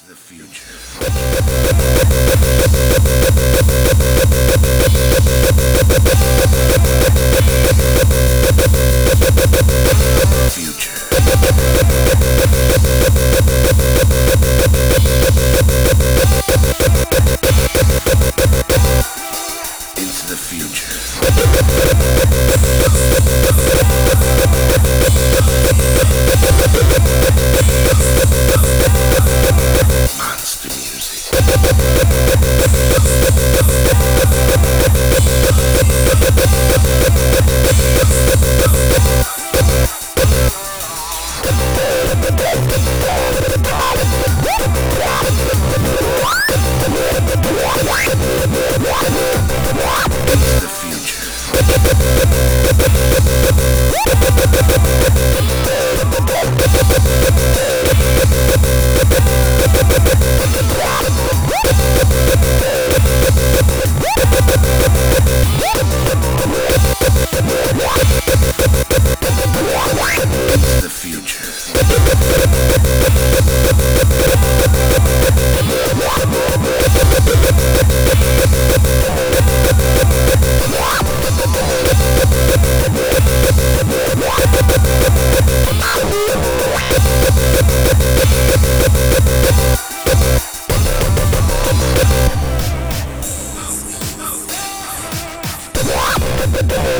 into the future. Future. Into the future. The future. Oh.